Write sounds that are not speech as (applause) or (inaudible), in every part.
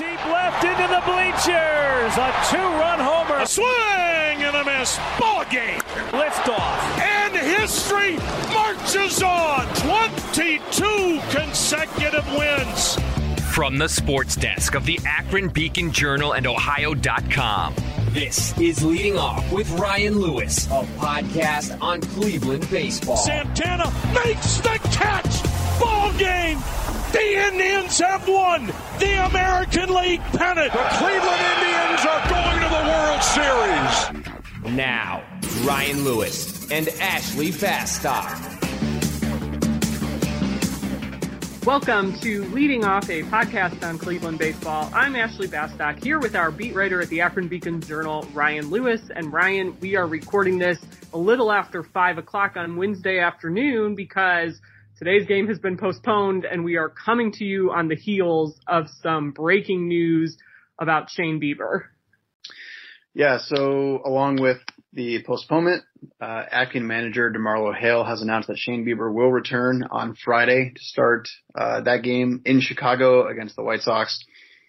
deep left into the bleachers. A two-run homer. A swing and a miss. Ball game. Liftoff. And history marches on. 22 consecutive wins. From the sports desk of the Akron Beacon Journal and Ohio.com. This is Leading Off with Ryan Lewis, a podcast on Cleveland baseball. Santana makes the catch. Ball game. The Indians have won the American League pennant. The Cleveland Indians are going to the World Series. Now, Ryan Lewis and Ashley Bastock. Welcome to Leading Off, a podcast on Cleveland baseball. I'm Ashley Bastock here with our beat writer at the Akron Beacon Journal, Ryan Lewis. And Ryan, we are recording this a little after five o'clock on Wednesday afternoon because Today's game has been postponed and we are coming to you on the heels of some breaking news about Shane Bieber. Yeah, so along with the postponement, uh, acting manager DeMarlo Hale has announced that Shane Bieber will return on Friday to start uh, that game in Chicago against the White Sox.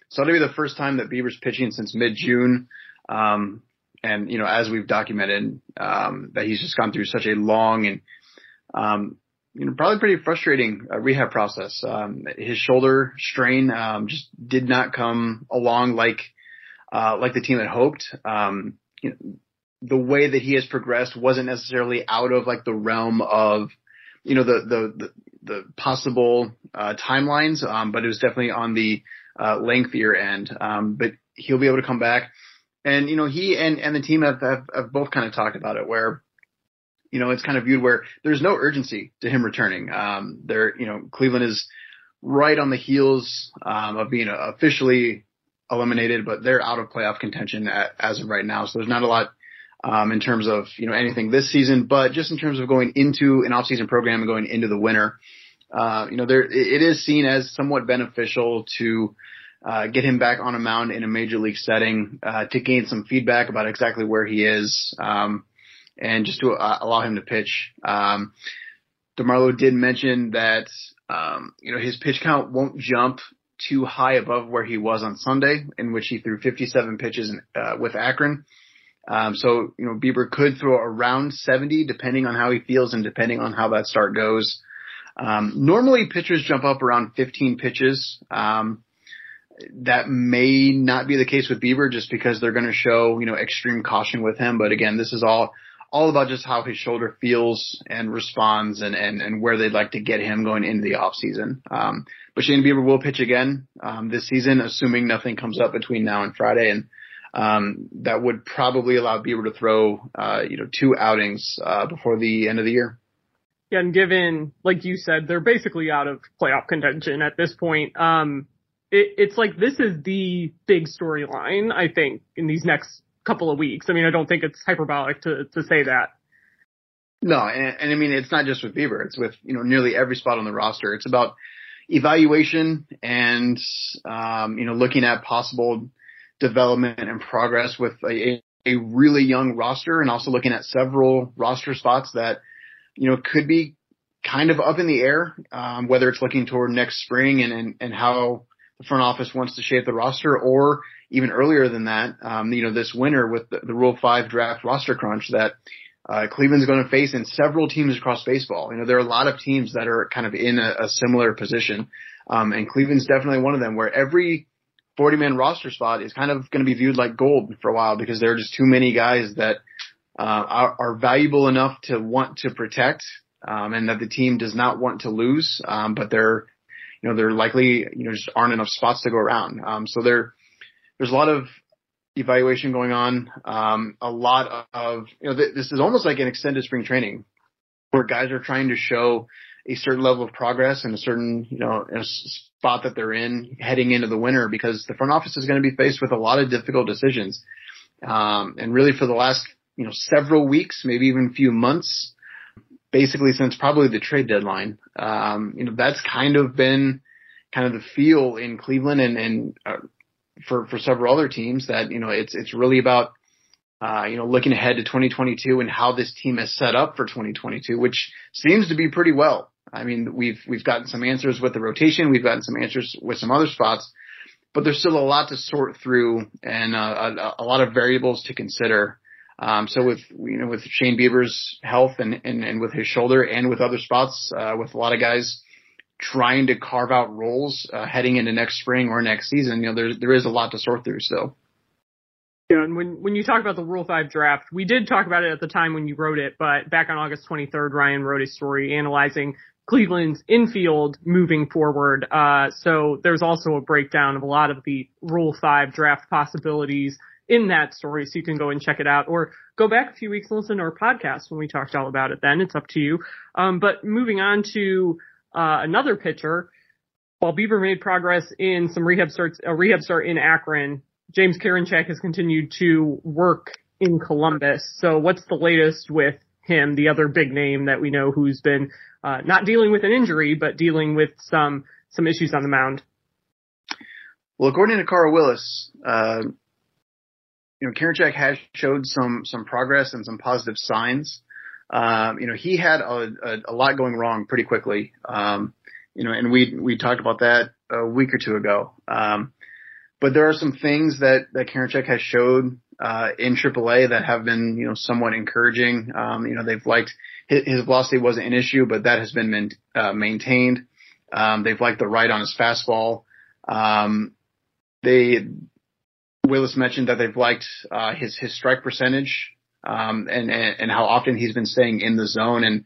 So it'll be the first time that Bieber's pitching since mid-June. Um, and you know, as we've documented, um, that he's just gone through such a long and um, you know, probably pretty frustrating uh, rehab process. Um, his shoulder strain um, just did not come along like uh, like the team had hoped. Um, you know, the way that he has progressed wasn't necessarily out of like the realm of you know the the the, the possible uh, timelines, um, but it was definitely on the uh, lengthier end. Um, but he'll be able to come back, and you know he and and the team have have, have both kind of talked about it where you know, it's kind of viewed where there's no urgency to him returning. Um, there, you know, Cleveland is right on the heels um, of being officially eliminated, but they're out of playoff contention at, as of right now. So there's not a lot um, in terms of you know anything this season, but just in terms of going into an off-season program and going into the winter, uh, you know, there it is seen as somewhat beneficial to. Uh, get him back on a mound in a major league setting uh, to gain some feedback about exactly where he is. Um, and just to uh, allow him to pitch. Um, DeMarlo did mention that, um, you know, his pitch count won't jump too high above where he was on Sunday, in which he threw 57 pitches in, uh, with Akron. Um, so, you know, Bieber could throw around 70 depending on how he feels and depending on how that start goes. Um, normally pitchers jump up around 15 pitches. Um, that may not be the case with Bieber just because they're going to show, you know, extreme caution with him. But again, this is all all about just how his shoulder feels and responds and, and, and where they'd like to get him going into the off season. Um, but Shane Bieber will pitch again, um, this season, assuming nothing comes up between now and Friday. And, um, that would probably allow Bieber to throw, uh, you know, two outings, uh, before the end of the year. Yeah, and given, like you said, they're basically out of playoff contention at this point. Um, it, it's like this is the big storyline, I think, in these next couple of weeks. I mean, I don't think it's hyperbolic to, to say that. No, and, and I mean, it's not just with Bieber. It's with, you know, nearly every spot on the roster. It's about evaluation and, um, you know, looking at possible development and progress with a, a really young roster and also looking at several roster spots that, you know, could be kind of up in the air, um, whether it's looking toward next spring and, and, and how the front office wants to shape the roster or even earlier than that, um, you know, this winter with the, the Rule 5 draft roster crunch that uh, Cleveland's going to face in several teams across baseball. You know, there are a lot of teams that are kind of in a, a similar position. Um, and Cleveland's definitely one of them where every 40 man roster spot is kind of going to be viewed like gold for a while because there are just too many guys that uh, are, are valuable enough to want to protect um, and that the team does not want to lose. Um, but they're, you know, there likely, you know, just aren't enough spots to go around. Um, so they're, there's a lot of evaluation going on. Um, a lot of, you know, th- this is almost like an extended spring training where guys are trying to show a certain level of progress and a certain, you know, spot that they're in heading into the winter because the front office is going to be faced with a lot of difficult decisions. Um, and really for the last, you know, several weeks, maybe even a few months, basically since probably the trade deadline, um, you know, that's kind of been kind of the feel in Cleveland and, and uh, for for several other teams that you know it's it's really about uh, you know looking ahead to 2022 and how this team is set up for 2022, which seems to be pretty well. I mean, we've we've gotten some answers with the rotation, we've gotten some answers with some other spots, but there's still a lot to sort through and uh, a, a, lot of variables to consider. Um, so with you know with Shane Bieber's health and, and, and with his shoulder and with other spots, uh, with a lot of guys trying to carve out roles uh, heading into next spring or next season, you know there there is a lot to sort through still. Yeah, and when when you talk about the Rule Five draft, we did talk about it at the time when you wrote it, but back on August 23rd, Ryan wrote a story analyzing Cleveland's infield moving forward. Uh, so there's also a breakdown of a lot of the Rule 5 draft possibilities in that story. So you can go and check it out or go back a few weeks and listen to our podcast when we talked all about it then. It's up to you. Um, but moving on to, uh, another pitcher, while Bieber made progress in some rehab starts, a rehab start in Akron, James Karinchak has continued to work in Columbus. So what's the latest with him, the other big name that we know who's been uh, not dealing with an injury, but dealing with some some issues on the mound. Well, according to Carl Willis, uh, you know, Karinchak has showed some some progress and some positive signs. Um, you know, he had a, a, a, lot going wrong pretty quickly. Um, you know, and we we talked about that a week or two ago. Um, but there are some things that that Karinchak has showed uh, in AAA that have been you know somewhat encouraging. Um, you know, they've liked his, his velocity wasn't an issue, but that has been min, uh, maintained. Um, they've liked the right on his fastball. Um, they Willis mentioned that they've liked uh, his his strike percentage um, and, and, and how often he's been staying in the zone and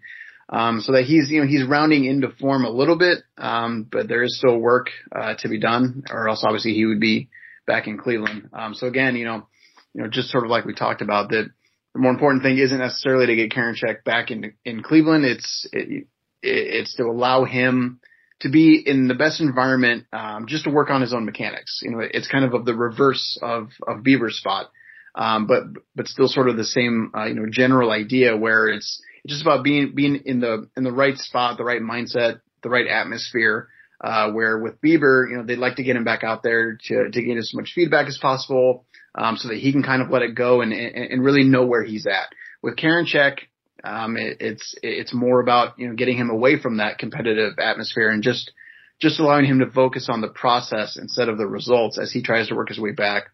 um, so that he's you know he's rounding into form a little bit, um, but there is still work uh, to be done, or else obviously he would be back in Cleveland. Um, so again, you know, you know, just sort of like we talked about that the more important thing isn't necessarily to get Karinchak back in in Cleveland. It's it, it's to allow him to be in the best environment, um, just to work on his own mechanics. You know, it's kind of of the reverse of of Bieber's spot, um, but but still sort of the same uh, you know general idea where it's just about being being in the in the right spot, the right mindset, the right atmosphere. Uh, where with Bieber, you know, they'd like to get him back out there to to get as much feedback as possible, um, so that he can kind of let it go and, and, and really know where he's at. With Karinchak, um, it, it's it's more about you know getting him away from that competitive atmosphere and just just allowing him to focus on the process instead of the results as he tries to work his way back,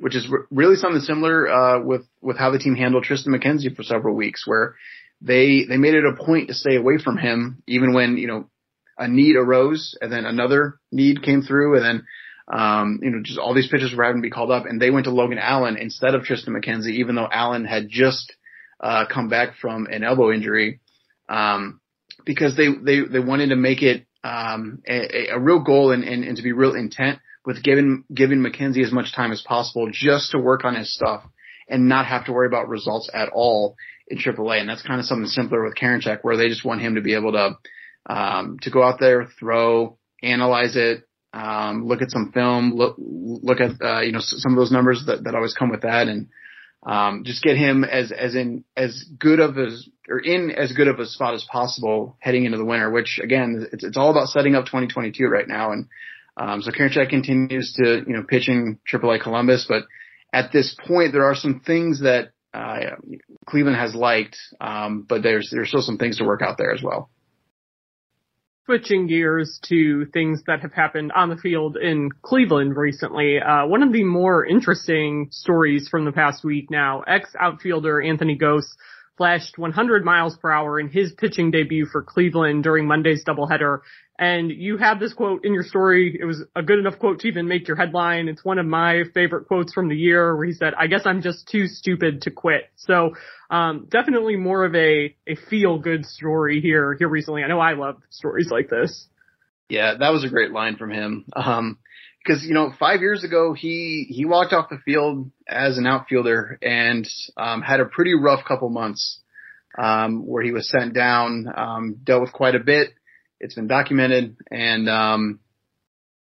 which is re- really something similar uh, with with how the team handled Triston McKenzie for several weeks, where they they made it a point to stay away from him even when you know a need arose and then another need came through and then um, you know, just all these pitchers were having to be called up, and they went to Logan Allen instead of Triston McKenzie, even though Allen had just uh, come back from an elbow injury, um, because they they they wanted to make it um, a, a real goal and, and, and to be real intent with giving giving McKenzie as much time as possible just to work on his stuff and not have to worry about results at all in AAA. And that's kind of something simpler with Karinchak, where they just want him to be able to um, to go out there, throw, analyze it, um, look at some film, look, look at, uh, you know, some of those numbers that, that always come with that and, um, just get him as, as in, as good of as, or in as good of a spot as possible heading into the winter, which again, it's, it's all about setting up 2022 right now. And, um, so Karinchak continues to, you know, pitch in AAA Columbus, but at this point, there are some things that, uh, Cleveland has liked, um, but there's, there's still some things to work out there as well. Switching gears to things that have happened on the field in Cleveland recently, uh, one of the more interesting stories from the past week now, ex-outfielder Anthony Gose flashed 100 miles per hour in his pitching debut for Cleveland during Monday's doubleheader and you have this quote in your story. It was a good enough quote to even make your headline. It's one of my favorite quotes from the year where he said, I guess I'm just too stupid to quit. So, um, definitely more of a, a feel good story here, here recently. I know I love stories like this. Yeah, that was a great line from him. Um, because you know five years ago he he walked off the field as an outfielder and um, had a pretty rough couple months um, where he was sent down, um, dealt with quite a bit, it's been documented, and um,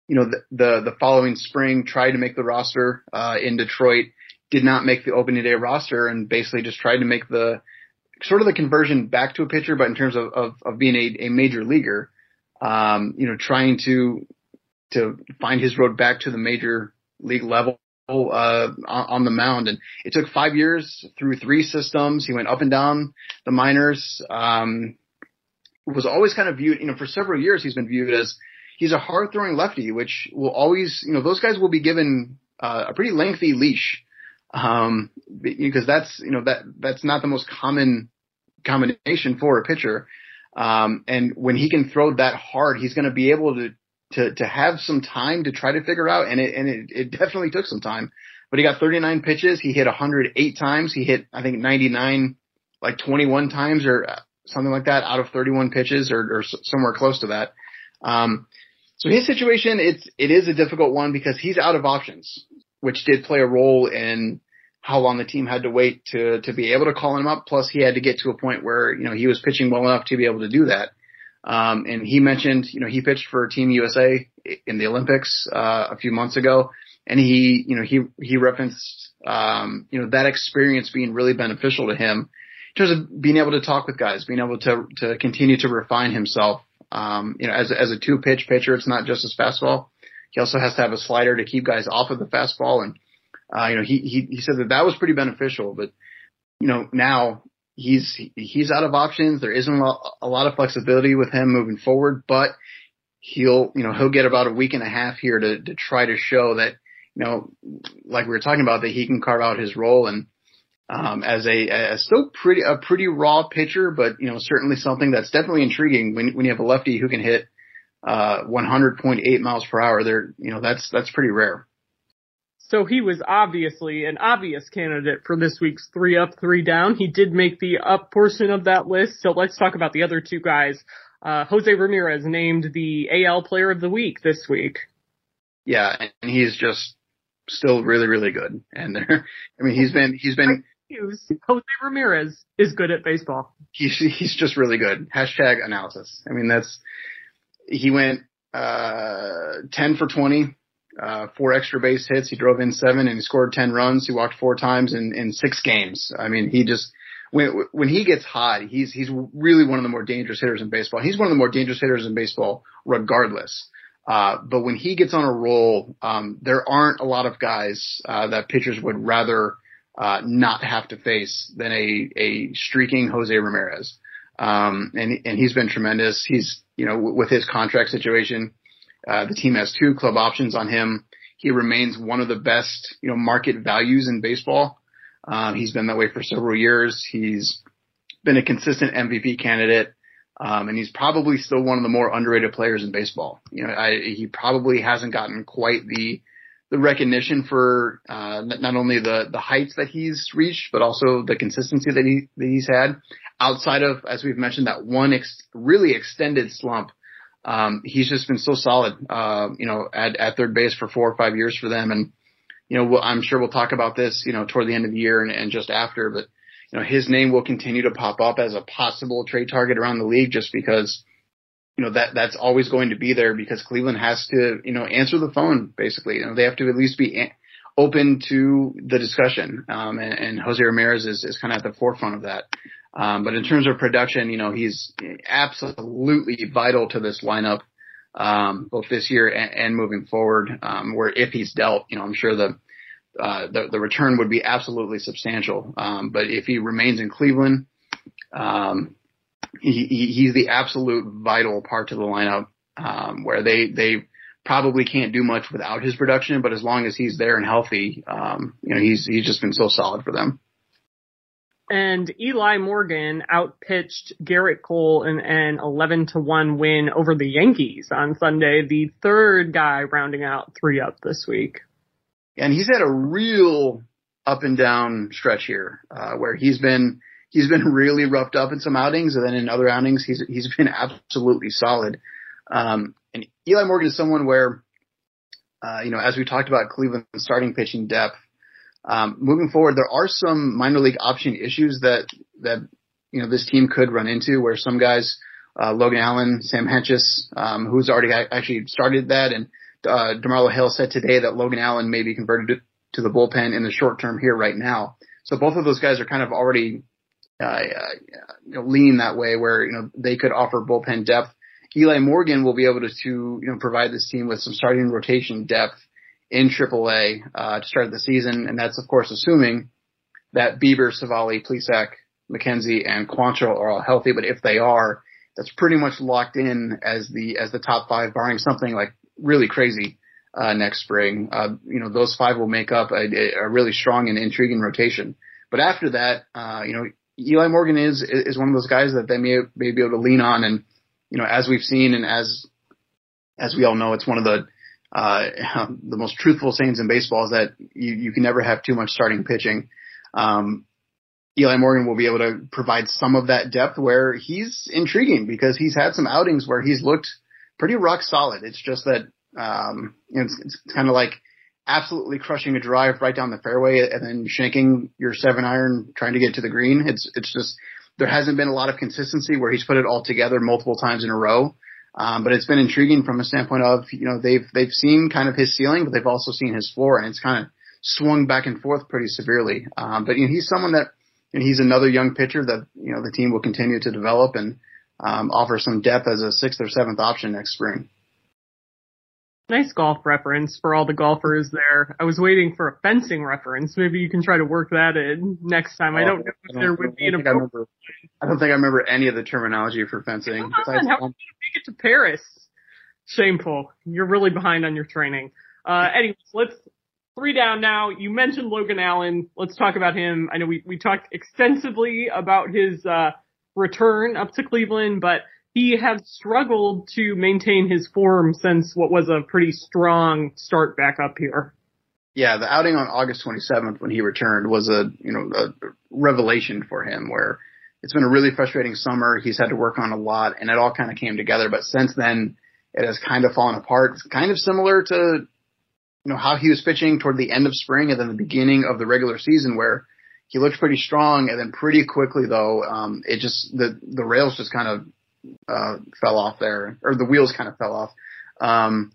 you know the, the, the following spring tried to make the roster uh, in Detroit, did not make the opening day roster, and basically just tried to make the sort of the conversion back to a pitcher, but in terms of of, of being a, a major leaguer, um, you know, trying to to find his road back to the major league level uh, on the mound. And it took five years through three systems. He went up and down the minors. Um, was always kind of viewed, you know, for several years he's been viewed as, he's a hard throwing lefty, which will always, you know, those guys will be given uh, a pretty lengthy leash, um, because that's, you know, that, that's not the most common combination for a pitcher. Um, and when he can throw that hard, he's going to be able to, to, to have some time to try to figure out. And it, and it, it definitely took some time, but he got 39 pitches. He hit 108 times. He hit, I think 99, like 21 times or something like that out of 31 pitches or, or somewhere close to that. Um, so his situation, it's, it is a difficult one because he's out of options, which did play a role in how long the team had to wait to, to be able to call him up. Plus he had to get to a point where, you know, he was pitching well enough to be able to do that. Um, and he mentioned, you know, he pitched for Team USA in the Olympics, uh, a few months ago. And he, you know, he, he referenced, um, you know, that experience being really beneficial to him in terms of being able to talk with guys, being able to, to continue to refine himself. Um, you know, as, as a two pitch pitcher, it's not just his fastball. He also has to have a slider to keep guys off of the fastball. And, uh, you know, he, he, he said that that was pretty beneficial, but, you know, now he's, he's out of options. There isn't a lot of flexibility with him moving forward, but he'll, you know, he'll get about a week and a half here to, to try to show that, you know, like we were talking about, that he can carve out his role and, um, as a, a still pretty a pretty raw pitcher, but you know certainly something that's definitely intriguing when when you have a lefty who can hit uh, 100.8 miles per hour. There, you know that's that's pretty rare. So he was obviously an obvious candidate for this week's three up, three down. He did make the up portion of that list. So let's talk about the other two guys. Uh, Jose Ramirez named the AL Player of the Week this week. Yeah, and he's just still really, really good. And there, I mean, he's been he's been Jose Ramirez is good at baseball. He's he's just really good. Hashtag analysis. I mean, that's he went uh, ten for twenty, uh, four extra base hits. He drove in seven and he scored ten runs. He walked four times in in six games. I mean, he just when when he gets hot, he's he's really one of the more dangerous hitters in baseball. He's one of the more dangerous hitters in baseball, regardless. Uh, but when he gets on a roll, um, there aren't a lot of guys uh, that pitchers would rather uh, not have to face than a, a streaking Jose Ramirez. Um, and, and he's been tremendous. He's, you know, w- with his contract situation, uh, the team has two club options on him. He remains one of the best, you know, market values in baseball. Um, he's been that way for several years. He's been a consistent MVP candidate. Um, and he's probably still one of the more underrated players in baseball. You know, I, he probably hasn't gotten quite the the recognition for uh, not only the the heights that he's reached, but also the consistency that he that he's had. Outside of, as we've mentioned, that one ex- really extended slump, um, he's just been so solid. Uh, you know, at at third base for four or five years for them, and you know, we'll, I'm sure we'll talk about this, you know, toward the end of the year and, and just after, but you know, his name will continue to pop up as a possible trade target around the league just because you know, that, that's always going to be there because Cleveland has to, you know, answer the phone basically. You know, they have to at least be open to the discussion. Um, and, and Jose Ramirez is, is kind of at the forefront of that. Um, but in terms of production, you know, he's absolutely vital to this lineup, um, both this year and, and moving forward. Um, where if he's dealt, you know, I'm sure the, uh, the, the return would be absolutely substantial. Um, but if he remains in Cleveland, um, he, he's the absolute vital part to the lineup, um, where they, they probably can't do much without his production, but as long as he's there and healthy, um, you know, he's, he's just been so solid for them. And Eli Morgan outpitched Gerrit Cole in an 11 to 1 win over the Yankees on Sunday, the third guy rounding out three up this week. And he's had a real up and down stretch here, uh, where he's been, he's been really roughed up in some outings, and then in other outings, he's he's been absolutely solid. Um, and Eli Morgan is someone where, uh, you know, as we talked about Cleveland starting pitching depth, um, moving forward, there are some minor league option issues that that you know this team could run into, where some guys, uh, Logan Allen, Sam Hentges, um, who's already actually started that, and uh, DeMarlo Hale said today that Logan Allen may be converted to the bullpen in the short term here right now. So both of those guys are kind of already uh, you know, lean that way where, you know, they could offer bullpen depth. Eli Morgan will be able to, to you know, provide this team with some starting rotation depth in AAA, uh, to start the season. And that's, of course, assuming that Bieber, Civale, Plesac, McKenzie, and Quantrill are all healthy. But if they are, that's pretty much locked in as the as the top five, barring something like really crazy uh, next spring. Uh, you know, those five will make up a, a really strong and intriguing rotation. But after that, uh, you know, Eli Morgan is is one of those guys that they may may be able to lean on, and you know, as we've seen and as as we all know, it's one of the uh, (laughs) the most truthful sayings in baseball is that you, you can never have too much starting pitching. Um, Eli Morgan will be able to provide some of that depth where he's intriguing because he's had some outings where he's looked pretty rock solid. It's just that, um, you know, it's, it's kind of like absolutely crushing a drive right down the fairway and then shanking your seven iron trying to get to the green. It's, it's just, there hasn't been a lot of consistency where he's put it all together multiple times in a row. Um, but it's been intriguing from a standpoint of, you know, they've, they've seen kind of his ceiling, but they've also seen his floor and it's kind of swung back and forth pretty severely. Um, but you know, he's someone that, you know, he's another young pitcher that, you know, the team will continue to develop and, um, offer some depth as a sixth or seventh option next spring. Nice golf reference for all the golfers there. I was waiting for a fencing reference. Maybe you can try to work that in next time. I don't know if don't, there would be an appropriate. I don't think I remember any of the terminology for fencing. How did you make it to Paris? Shameful. You're really behind on your training. Uh, anyways, let's three down now. You mentioned Logan Allen. Let's talk about him. I know we, we talked extensively about his, uh, return up to Cleveland, but he has struggled to maintain his form since what was a pretty strong start back up here. Yeah, the outing on August 27th when he returned was a, you know, a revelation for him where it's been a really frustrating summer. He's had to work on a lot and it all kind of came together. But since then, it has kind of fallen apart. It's kind of similar to, you know, how he was pitching toward the end of spring and then the beginning of the regular season where he looked pretty strong and then pretty quickly though, um, it just, the, the rails just kind of, uh, fell off there or the wheels kind of fell off. Um,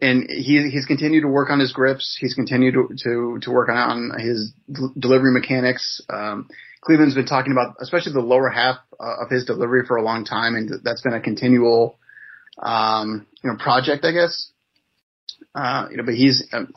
and he, he's continued to work on his grips. He's continued to, to, to work on, on his delivery mechanics. Um, Cleveland's been talking about, especially the lower half uh, of his delivery for a long time, and that's been a continual, um, you know, project, I guess. Uh, you know, but he's um,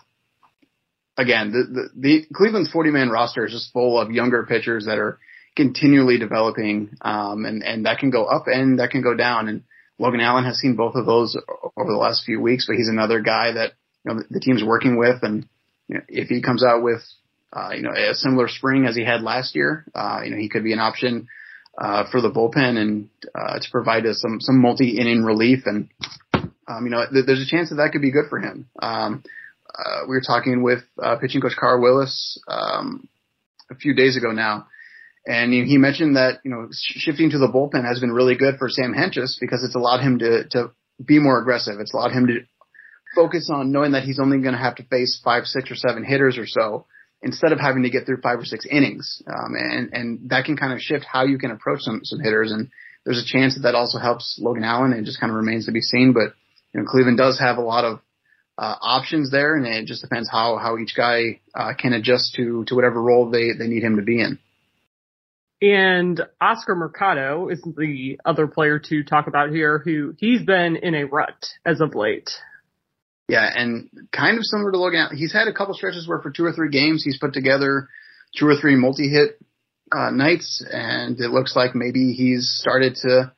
again the, the the Cleveland's 40 man roster is just full of younger pitchers that are continually developing, um, and and that can go up and that can go down. And Logan Allen has seen both of those over the last few weeks, but he's another guy that you know the, team's working with, and you know, if he comes out with uh, you know, a similar spring as he had last year. Uh, you know, he could be an option uh, for the bullpen and uh, to provide us some some multi inning relief. And um, you know, th- there's a chance that that could be good for him. Um, uh, we were talking with uh, pitching coach Carl Willis um, a few days ago now, and he mentioned that you know shifting to the bullpen has been really good for Sam Hentges because it's allowed him to to be more aggressive. It's allowed him to focus on knowing that he's only going to have to face five, six, or seven hitters or so instead of having to get through five or six innings. Um, and, and that can kind of shift how you can approach some, some hitters. And there's a chance that that also helps Logan Allen. It just kind of remains to be seen. But, you know, Cleveland does have a lot of, uh, options there and it just depends how, how each guy, uh, can adjust to, to whatever role they, they need him to be in. And Oscar Mercado is the other player to talk about here who he's been in a rut as of late. Yeah, and kind of similar to Logan, he's had a couple stretches where for two or three games he's put together two or three multi-hit uh, nights, and it looks like maybe he's started to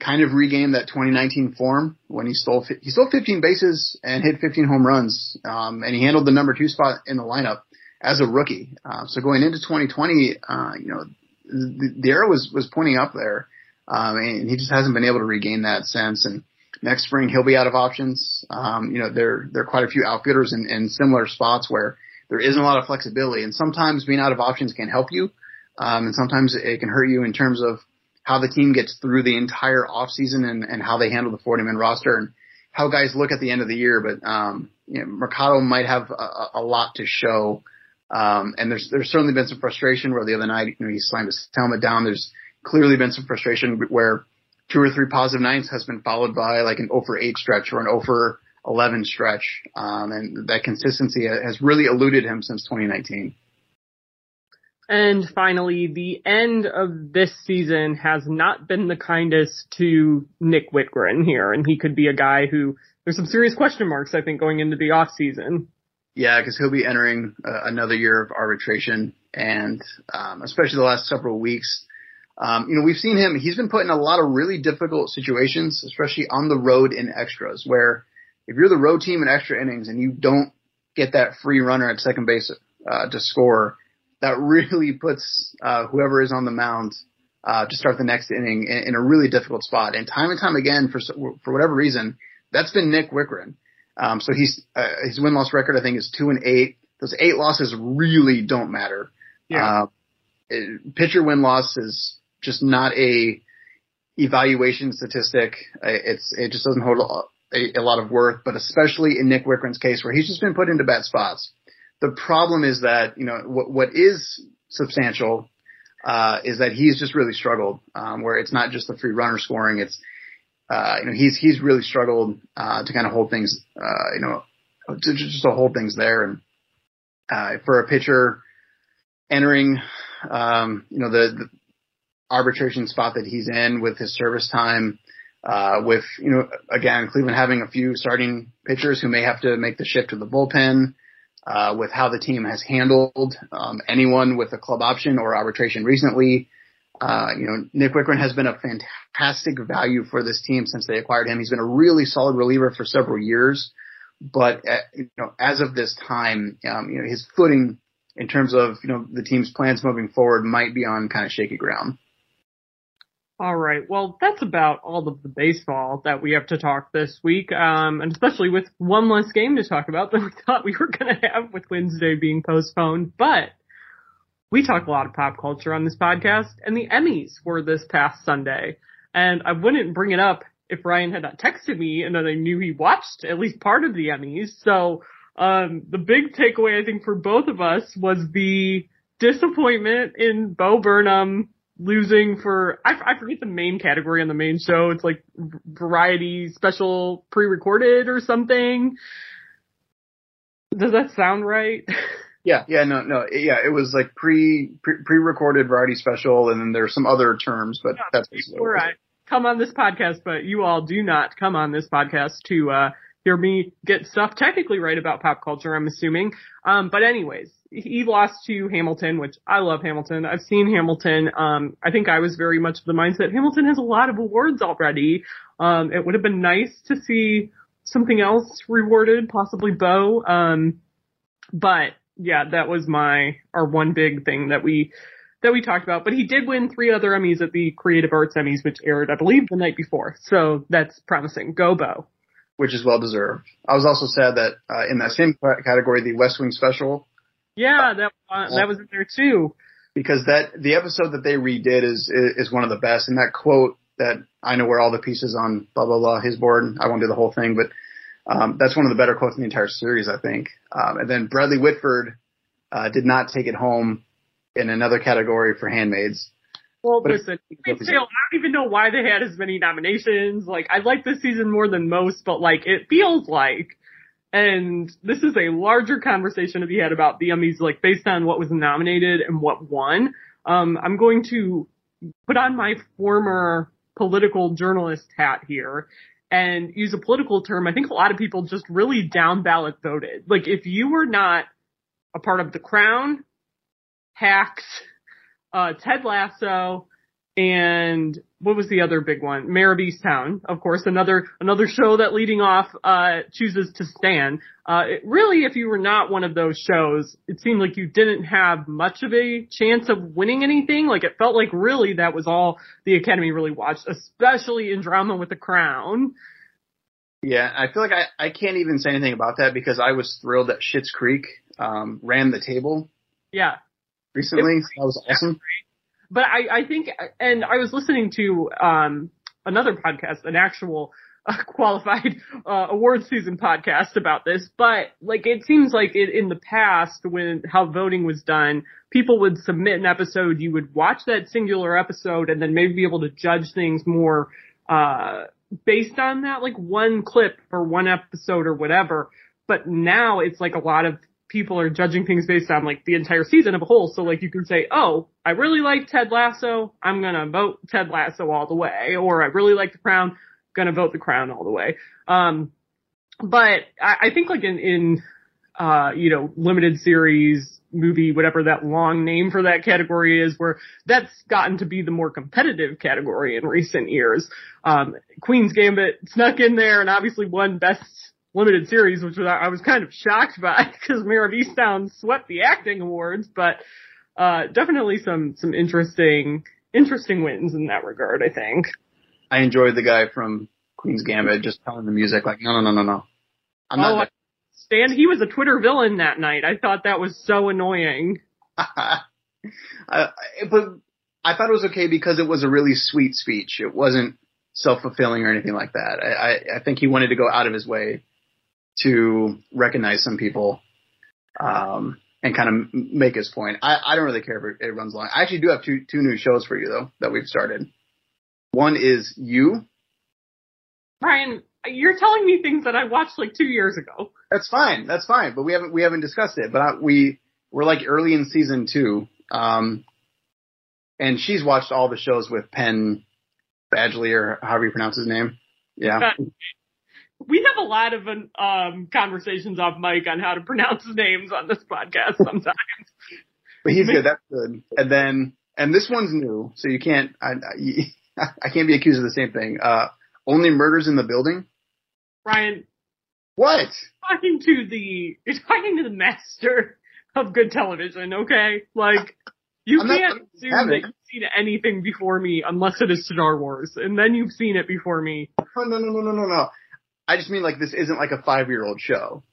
kind of regain that 2019 form when he stole he stole 15 bases and hit 15 home runs, um, and he handled the number two spot in the lineup as a rookie. Uh, so going into 2020, uh, you know, the, the arrow was was pointing up there, um, and he just hasn't been able to regain that sense and next spring he'll be out of options. Um, you know, there there are quite a few outfitters in, in similar spots where there isn't a lot of flexibility, and sometimes being out of options can help you, um, and sometimes it can hurt you in terms of how the team gets through the entire off season and, and how they handle the 40 man roster and how guys look at the end of the year. But um, you know, Mercado might have a, a lot to show. Um, and there's there's certainly been some frustration where the other night you know he slammed his helmet down. There's clearly been some frustration where two or three positive nights has been followed by like an over 8 stretch or an over 11 stretch. Um, and that consistency has really eluded him since 2019. And finally, the end of this season has not been the kindest to Nick Wittgren here, and he could be a guy who there's some serious question marks, I think, going into the off season. Yeah, because he'll be entering uh, another year of arbitration, and um, especially the last several weeks, Um, you know, we've seen him, he's been put in a lot of really difficult situations, especially on the road in extras, where if you're the road team in extra innings and you don't get that free runner at second base uh, to score, that (laughs) really puts uh, whoever is on the mound uh, to start the next inning in, in, a really difficult spot. And time and time again, for for whatever reason, that's been Nick Wittgren. Um, so he's uh, his win loss record I think is two and eight. Those eight losses really don't matter. Yeah. Uh, pitcher win loss is just not a evaluation statistic. It's it just doesn't hold a, a, lot of worth, but especially in Nick Wittgren's case where he's just been put into bad spots. The problem is that you know what what is substantial uh, is that he's just really struggled. Um, where it's not just the free runner scoring; it's uh, you know he's he's really struggled uh, to kind of hold things uh, you know to, just to hold things there. And uh, for a pitcher entering um, you know the, the arbitration spot that he's in with his service time. Uh, with, you know, again, Cleveland having a few starting pitchers who may have to make the shift to the bullpen uh, with how the team has handled um, anyone with a club option or arbitration recently. Uh, you know, Nick Wittgren has been a fantastic value for this team since they acquired him. He's been a really solid reliever for several years, but uh, you know, as of this time, um, you know, his footing in terms of you know the team's plans moving forward might be on kind of shaky ground. All right. Well, that's about all of the baseball that we have to talk this week, um, and especially with one less game to talk about than we (laughs) thought we were going to have with Wednesday being postponed. But we talk a lot of pop culture on this podcast, and the Emmys were this past Sunday. And I wouldn't bring it up if Ryan had not texted me and then I knew he watched at least part of the Emmys. So, um, the big takeaway I think for both of us was the disappointment in Bo Burnham losing for I, I forget the main category on the main show. It's like variety special pre-recorded or something. Does that sound right? (laughs) Yeah, yeah, no, no, yeah, it was like pre, pre pre-recorded variety special, and then there's some other terms, but yeah, that's basically right. Come on this podcast, but you all do not come on this podcast to uh hear me get stuff technically right about pop culture. I'm assuming. Um, but anyways, he lost to Hamilton, which I love Hamilton. I've seen Hamilton. Um, I think I was very much of the mindset Hamilton has a lot of awards already. Um, it would have been nice to see something else rewarded, possibly Bo. Um, but yeah, that was my, our one big thing that we, that we talked about, but he did win three other Emmys at the Creative Arts Emmys, which aired, I believe, the night before. So that's promising. Go Bo. Which is well deserved. I was also sad that uh, in that same category, the West Wing special yeah, that uh, that was in there too. Because that the episode that they redid is is one of the best, and that quote that I know where all the pieces on blah blah blah his board. I won't do the whole thing, but um, that's one of the better quotes in the entire series, I think. Um, and then Bradley Whitford uh, did not take it home in another category for Handmaids. Well, but listen, I don't even know why they had as many nominations. Like, I like this season more than most, but like, it feels like and this is a larger conversation to be had about the Emmys, like based on what was nominated and what won. Um, I'm going to put on my former political journalist hat here and use a political term. I think a lot of people just really down ballot voted. Like if you were not a part of the Crown, Hacks, uh, Ted Lasso, and what was the other big one? Mare of Easttown, of course, another another show that leading off uh, chooses to stand. Uh, it, really, if you were not one of those shows, it seemed like you didn't have much of a chance of winning anything. Like it felt like really that was all the Academy really watched, especially in drama with the Crown. Yeah, I feel like I, I can't even say anything about that because I was thrilled that Schitt's Creek um, ran the table. Yeah. Recently, that was awesome but I, I think, and I was listening to um, another podcast, an actual uh, (laughs) qualified uh, award season podcast about this, but like it seems like it, in the past when how voting was done, people would submit an episode, you would watch that singular episode, and then maybe be able to judge things more uh, based on that, like one clip or one episode or whatever. But now it's like a lot of people are judging things based on like the entire season of a whole. So like you can say, oh, I really like Ted Lasso. I'm going to vote Ted Lasso all the way. Or I really like The Crown. To vote The Crown all the way. Um, but I, I think like in, in, uh, you know, limited series movie, whatever that long name for that category is, where that's gotten to be the more competitive category in recent years. Um, Queen's Gambit snuck in there and obviously won best limited series, which was, I was kind of shocked by (laughs) because Mare of Easttown swept the acting awards, but, uh, definitely some, some interesting, interesting wins in that regard, I think. I enjoyed the guy from Queen's Gambit just telling the music like, no, no, no, no, no. I'm oh, not. Stan, he was a Twitter villain that night. I thought that was so annoying. (laughs) uh, but I thought it was okay because it was a really sweet speech. It wasn't self-fulfilling or anything like that. I, I, I think he wanted to go out of his way to recognize some people, um, and kind of make his point. I, I don't really care if it, it runs long. I actually do have two, two new shows for you though that we've started. One is you. Ryan, you're telling me things that I watched like two years ago. That's fine. That's fine. But we haven't we haven't discussed it. But I, we we're like early in season two, um, and she's watched all the shows with Penn Badgley or however you pronounce his name. Yeah. We have a lot of um, conversations off mic on how to pronounce (laughs) names on this podcast sometimes. but he's good. That's good. And then and this one's new, so you can't I I, (laughs) I can't be accused of the same thing. Uh, only murders in the building. Ryan. What? Talking to the, you're talking to the master of good television, okay? Like, you I'm can't assume that you've seen anything before me unless it is Star Wars, and then you've seen it before me. No, no, no, no, no, no. I just mean like this isn't like a five year old show.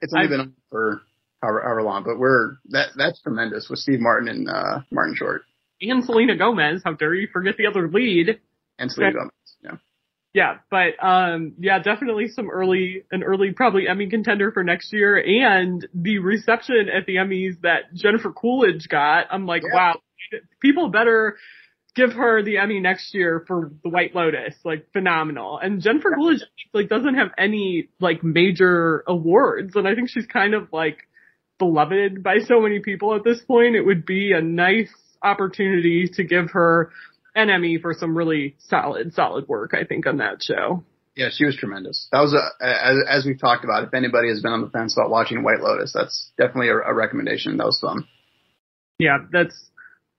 It's only I've, been on for however, however, long, but we're that that's tremendous with Steve Martin and uh, Martin Short and Selena Gomez. How dare you forget the other lead? And Selena Gomez. Yeah, Yeah, but um yeah, definitely some early an early probably Emmy contender for next year and the reception at the Emmys that Jennifer Coolidge got, I'm like, yeah. wow, people better give her the Emmy next year for The White Lotus, like phenomenal. And Jennifer. Coolidge like doesn't have any like major awards and I think she's kind of like beloved by so many people at this point. It would be a nice opportunity to give her an Emmy for some really solid, solid work, I think, on that show. Yeah, she was tremendous. That was a, as, as we've talked about, if anybody has been on the fence about watching White Lotus, that's definitely a, a recommendation. That was fun. Yeah, that's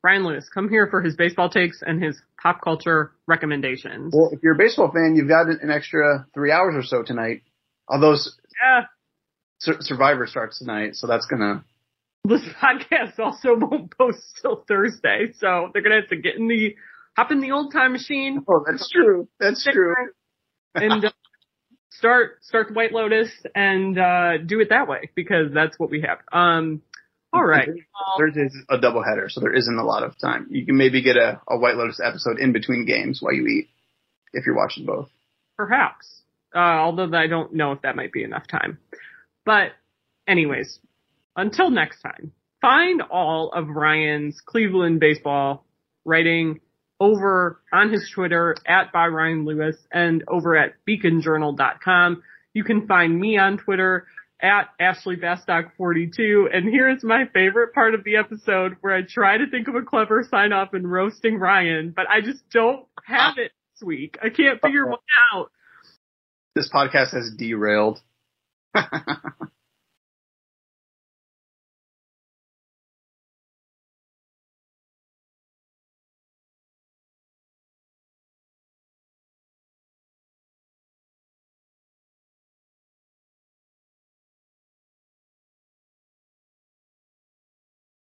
Ryan Lewis. Come here for his baseball takes and his pop culture recommendations. Well, if you're a baseball fan, you've got an extra three hours or so tonight. Although yeah. Survivor starts tonight, so that's gonna. This podcast also (laughs) won't post till Thursday, so they're gonna have to get in the hop in the old time machine. Oh, that's true. That's true. (laughs) and uh, start start the White Lotus and uh, do it that way because that's what we have. Um, all right. Thursday's a double header, so there isn't a lot of time. You can maybe get a, a White Lotus episode in between games while you eat if you're watching both. Perhaps. Uh, although I don't know if that might be enough time. But anyways, until next time, find all of Ryan's Cleveland baseball writing over on his Twitter at by Ryan Lewis and over at beaconjournal.com. You can find me on Twitter at Ashley Bastock 42 And here's my favorite part of the episode where I try to think of a clever sign off in roasting Ryan, but I just don't have it this week. I can't figure one out. This podcast has derailed. (laughs)